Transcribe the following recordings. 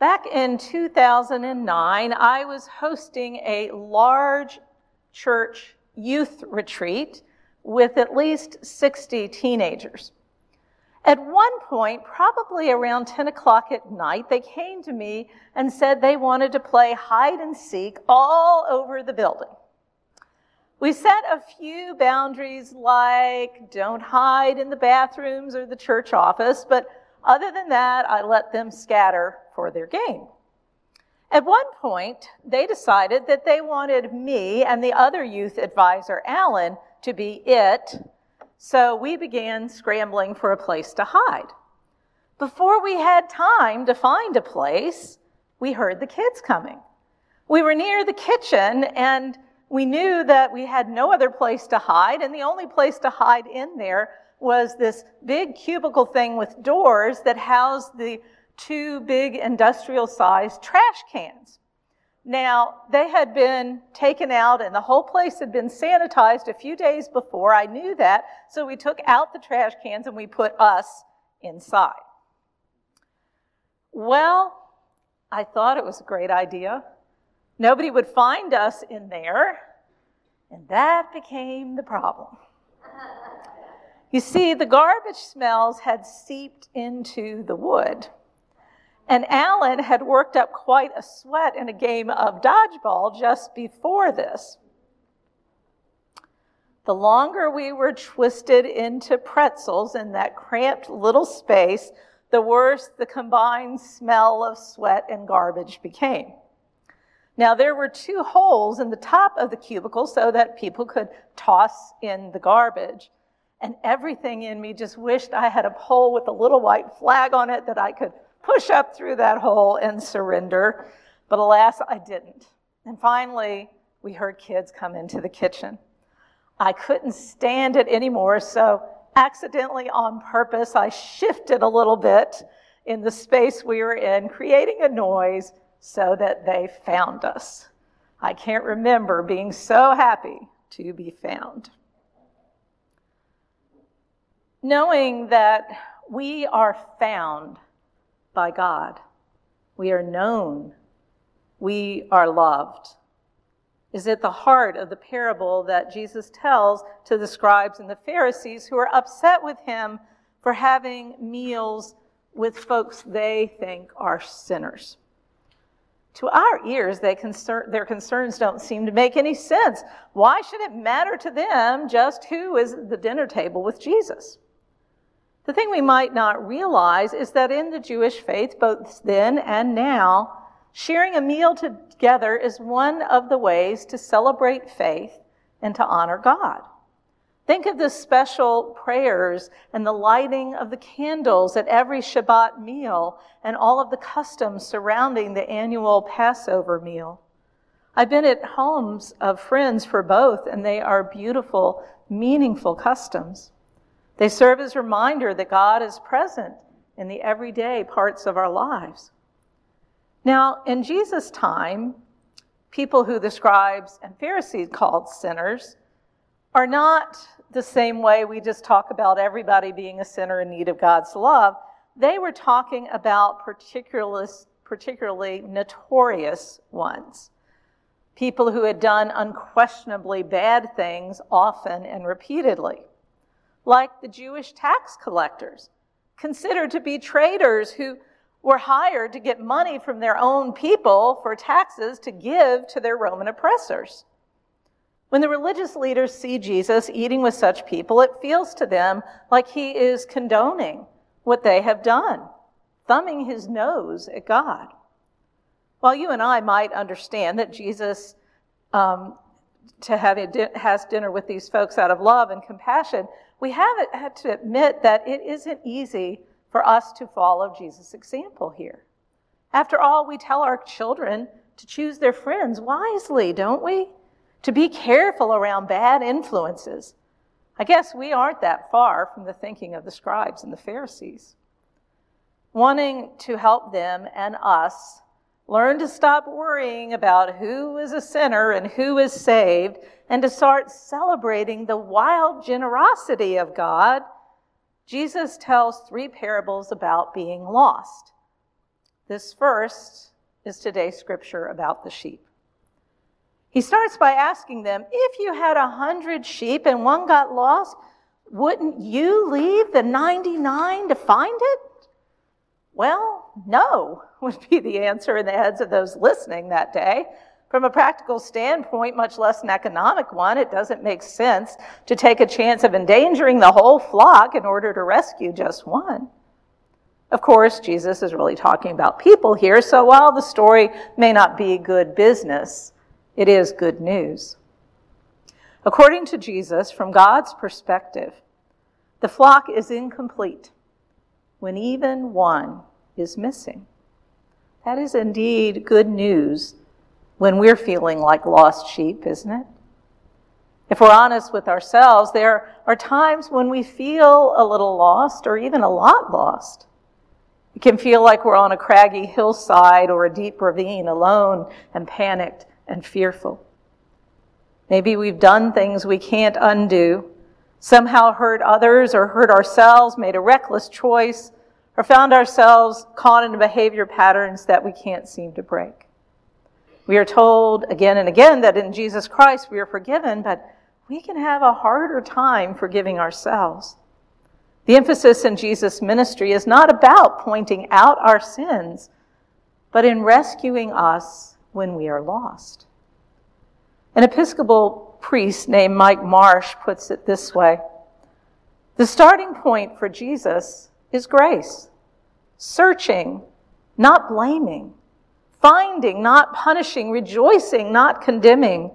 Back in 2009, I was hosting a large church youth retreat with at least 60 teenagers. At one point, probably around 10 o'clock at night, they came to me and said they wanted to play hide and seek all over the building. We set a few boundaries like don't hide in the bathrooms or the church office, but other than that, I let them scatter for their game. At one point, they decided that they wanted me and the other youth advisor, Alan, to be it, so we began scrambling for a place to hide. Before we had time to find a place, we heard the kids coming. We were near the kitchen and we knew that we had no other place to hide, and the only place to hide in there was this big cubicle thing with doors that housed the two big industrial sized trash cans. Now, they had been taken out and the whole place had been sanitized a few days before. I knew that. So we took out the trash cans and we put us inside. Well, I thought it was a great idea. Nobody would find us in there, and that became the problem. You see, the garbage smells had seeped into the wood. And Alan had worked up quite a sweat in a game of dodgeball just before this. The longer we were twisted into pretzels in that cramped little space, the worse the combined smell of sweat and garbage became. Now, there were two holes in the top of the cubicle so that people could toss in the garbage. And everything in me just wished I had a pole with a little white flag on it that I could push up through that hole and surrender. But alas, I didn't. And finally, we heard kids come into the kitchen. I couldn't stand it anymore, so accidentally on purpose, I shifted a little bit in the space we were in, creating a noise so that they found us. I can't remember being so happy to be found. Knowing that we are found by God, we are known, we are loved, is at the heart of the parable that Jesus tells to the scribes and the Pharisees who are upset with him for having meals with folks they think are sinners. To our ears, their concerns don't seem to make any sense. Why should it matter to them just who is at the dinner table with Jesus? The thing we might not realize is that in the Jewish faith, both then and now, sharing a meal together is one of the ways to celebrate faith and to honor God. Think of the special prayers and the lighting of the candles at every Shabbat meal and all of the customs surrounding the annual Passover meal. I've been at homes of friends for both, and they are beautiful, meaningful customs. They serve as a reminder that God is present in the everyday parts of our lives. Now, in Jesus' time, people who the scribes and Pharisees called sinners are not the same way we just talk about everybody being a sinner in need of God's love. They were talking about particularly, notorious ones. People who had done unquestionably bad things often and repeatedly. Like the Jewish tax collectors, considered to be traitors who were hired to get money from their own people for taxes to give to their Roman oppressors. When the religious leaders see Jesus eating with such people, it feels to them like he is condoning what they have done, thumbing his nose at God. While you and I might understand that Jesus um, to have a, has dinner with these folks out of love and compassion, we have had to admit that it isn't easy for us to follow Jesus' example here. After all, we tell our children to choose their friends wisely, don't we? to be careful around bad influences. I guess we aren't that far from the thinking of the scribes and the Pharisees. Wanting to help them and us learn to stop worrying about who is a sinner and who is saved and to start celebrating the wild generosity of God, Jesus tells three parables about being lost. This first is today's scripture about the sheep. He starts by asking them if you had a hundred sheep and one got lost, wouldn't you leave the 99 to find it? Well, no, would be the answer in the heads of those listening that day. From a practical standpoint, much less an economic one, it doesn't make sense to take a chance of endangering the whole flock in order to rescue just one. Of course, Jesus is really talking about people here, so while the story may not be good business, it is good news. According to Jesus, from God's perspective, the flock is incomplete when even one is missing. That is indeed good news when we're feeling like lost sheep, isn't it? If we're honest with ourselves, there are times when we feel a little lost or even a lot lost. It can feel like we're on a craggy hillside or a deep ravine, alone and panicked and fearful. Maybe we've done things we can't undo, somehow hurt others or hurt ourselves, made a reckless choice, or found ourselves caught in behavior patterns that we can't seem to break. We are told again and again that in Jesus Christ we are forgiven, but we can have a harder time forgiving ourselves. The emphasis in Jesus' ministry is not about pointing out our sins, but in rescuing us when we are lost. An Episcopal priest named Mike Marsh puts it this way The starting point for Jesus is grace, searching, not blaming, finding, not punishing, rejoicing, not condemning.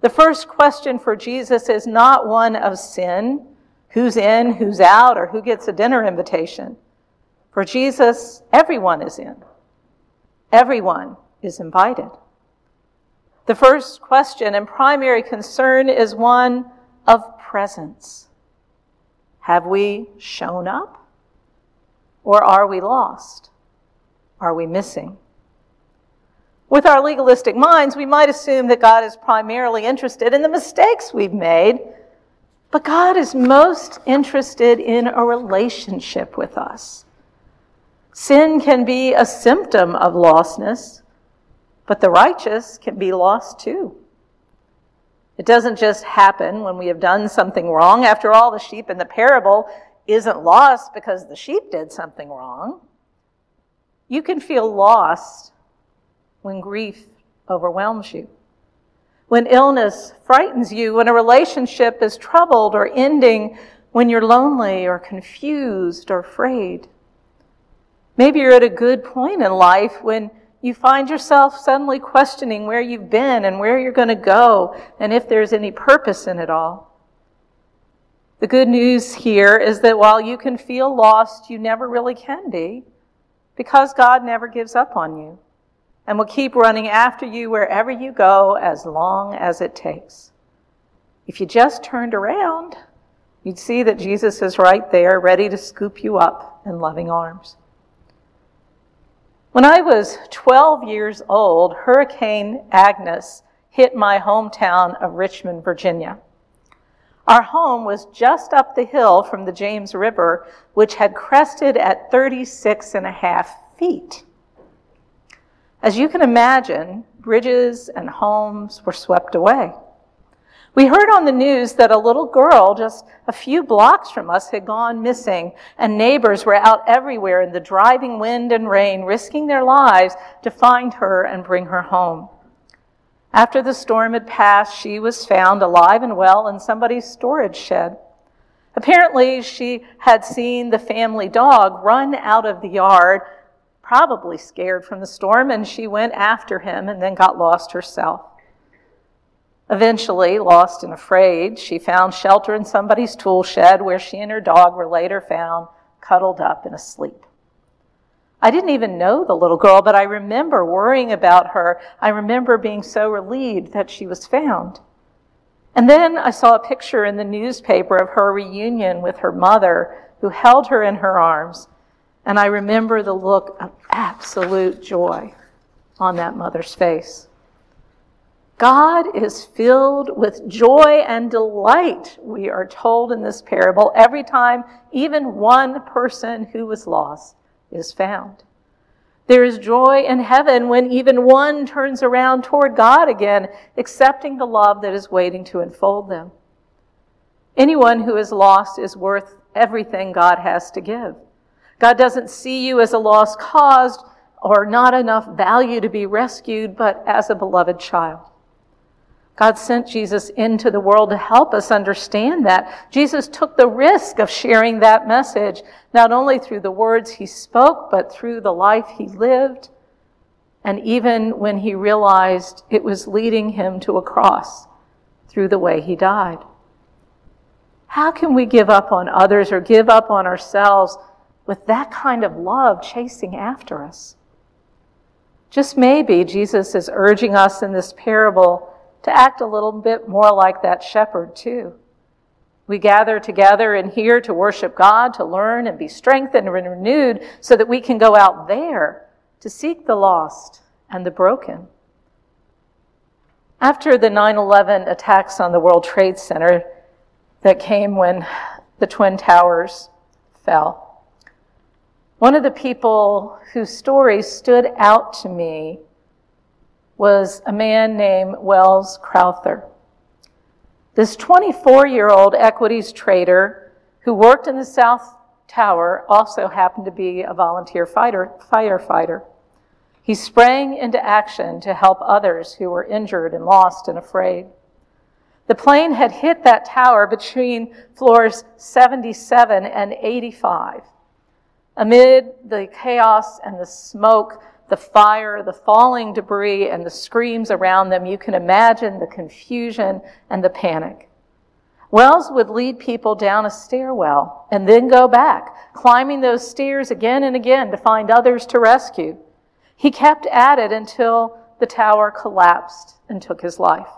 The first question for Jesus is not one of sin who's in, who's out, or who gets a dinner invitation. For Jesus, everyone is in, everyone is invited. The first question and primary concern is one of presence. Have we shown up? Or are we lost? Are we missing? With our legalistic minds, we might assume that God is primarily interested in the mistakes we've made but God is most interested in a relationship with us. Sin can be a symptom of lostness, but the righteous can be lost too. It doesn't just happen when we have done something wrong. After all, the sheep in the parable isn't lost because the sheep did something wrong. You can feel lost when grief overwhelms you when illness frightens you, when a relationship is troubled or ending, when you're lonely or confused or afraid. Maybe you're at a good point in life when you find yourself suddenly questioning where you've been and where you're going to go and if there's any purpose in it all. The good news here is that while you can feel lost, you never really can be because God never gives up on you and will keep running after you wherever you go as long as it takes. If you just turned around, you'd see that Jesus is right there, ready to scoop you up in loving arms. When I was 12 years old, Hurricane Agnes hit my hometown of Richmond, Virginia. Our home was just up the hill from the James River, which had crested at 36 and a half feet. As you can imagine, bridges and homes were swept away. We heard on the news that a little girl just a few blocks from us had gone missing, and neighbors were out everywhere in the driving wind and rain, risking their lives to find her and bring her home. After the storm had passed, she was found alive and well in somebody's storage shed. Apparently, she had seen the family dog run out of the yard probably scared from the storm, and she went after him and then got lost herself. Eventually, lost and afraid, she found shelter in somebody's tool shed where she and her dog were later found cuddled up and asleep. I didn't even know the little girl, but I remember worrying about her. I remember being so relieved that she was found. And then I saw a picture in the newspaper of her reunion with her mother, who held her in her arms and I remember the look of absolute joy on that mother's face. God is filled with joy and delight, we are told in this parable, every time even one person who was lost is found. There is joy in heaven when even one turns around toward God again, accepting the love that is waiting to enfold them. Anyone who is lost is worth everything God has to give. God doesn't see you as a lost cause or not enough value to be rescued, but as a beloved child. God sent Jesus into the world to help us understand that. Jesus took the risk of sharing that message, not only through the words he spoke, but through the life he lived, and even when he realized it was leading him to a cross through the way he died. How can we give up on others or give up on ourselves with that kind of love chasing after us? Just maybe Jesus is urging us in this parable to act a little bit more like that shepherd, too. We gather together in here to worship God, to learn and be strengthened and renewed so that we can go out there to seek the lost and the broken. After the 9 11 attacks on the World Trade Center that came when the Twin Towers fell, one of the people whose story stood out to me was a man named Wells Crowther. This 24 year old equities trader who worked in the South Tower also happened to be a volunteer fighter, firefighter. He sprang into action to help others who were injured and lost and afraid. The plane had hit that tower between floors 77 and 85. Amid the chaos and the smoke, the fire, the falling debris, and the screams around them, you can imagine the confusion and the panic. Wells would lead people down a stairwell and then go back, climbing those stairs again and again to find others to rescue. He kept at it until the tower collapsed and took his life.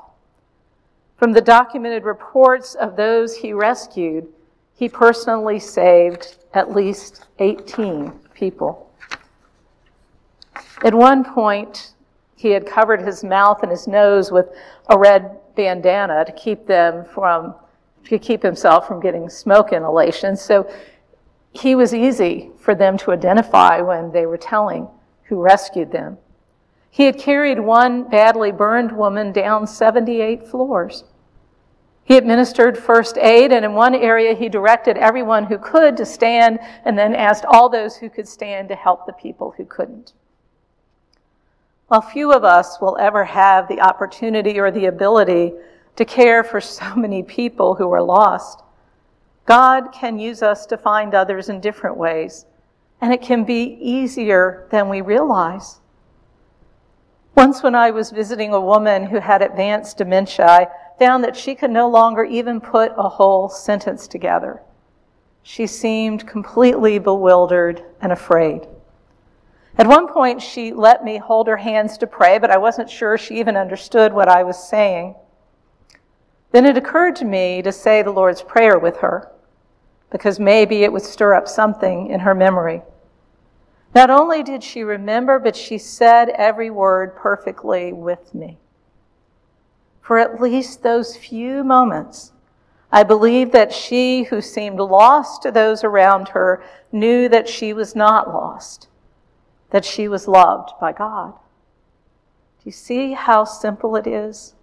From the documented reports of those he rescued, he personally saved at least 18 people. At one point, he had covered his mouth and his nose with a red bandana to keep them from to keep himself from getting smoke inhalation. So he was easy for them to identify when they were telling who rescued them. He had carried one badly burned woman down 78 floors. He administered first aid, and in one area, he directed everyone who could to stand and then asked all those who could stand to help the people who couldn't. While few of us will ever have the opportunity or the ability to care for so many people who are lost, God can use us to find others in different ways, and it can be easier than we realize. Once, when I was visiting a woman who had advanced dementia, I found that she could no longer even put a whole sentence together. She seemed completely bewildered and afraid. At one point, she let me hold her hands to pray, but I wasn't sure she even understood what I was saying. Then it occurred to me to say the Lord's Prayer with her, because maybe it would stir up something in her memory. Not only did she remember, but she said every word perfectly with me. For at least those few moments, I believe that she who seemed lost to those around her knew that she was not lost that she was loved by God. Do you see how simple it is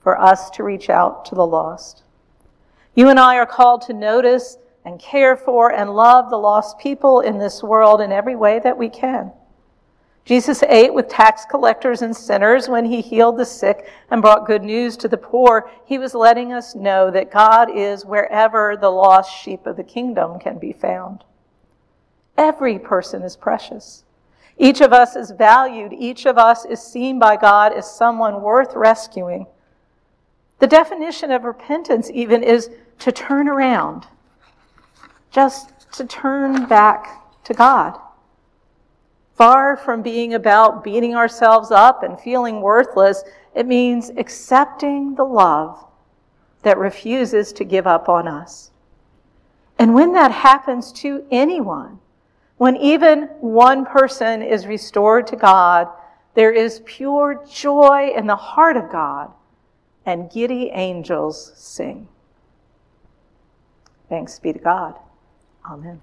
for us to reach out to the lost? You and I are called to notice and care for and love the lost people in this world in every way that we can. Jesus ate with tax collectors and sinners when he healed the sick and brought good news to the poor. He was letting us know that God is wherever the lost sheep of the kingdom can be found. Every person is precious. Each of us is valued. Each of us is seen by God as someone worth rescuing. The definition of repentance, even, is to turn around, just to turn back to God. Far from being about beating ourselves up and feeling worthless, it means accepting the love that refuses to give up on us. And when that happens to anyone, when even one person is restored to God, there is pure joy in the heart of God, and giddy angels sing. Thanks be to God. Amen.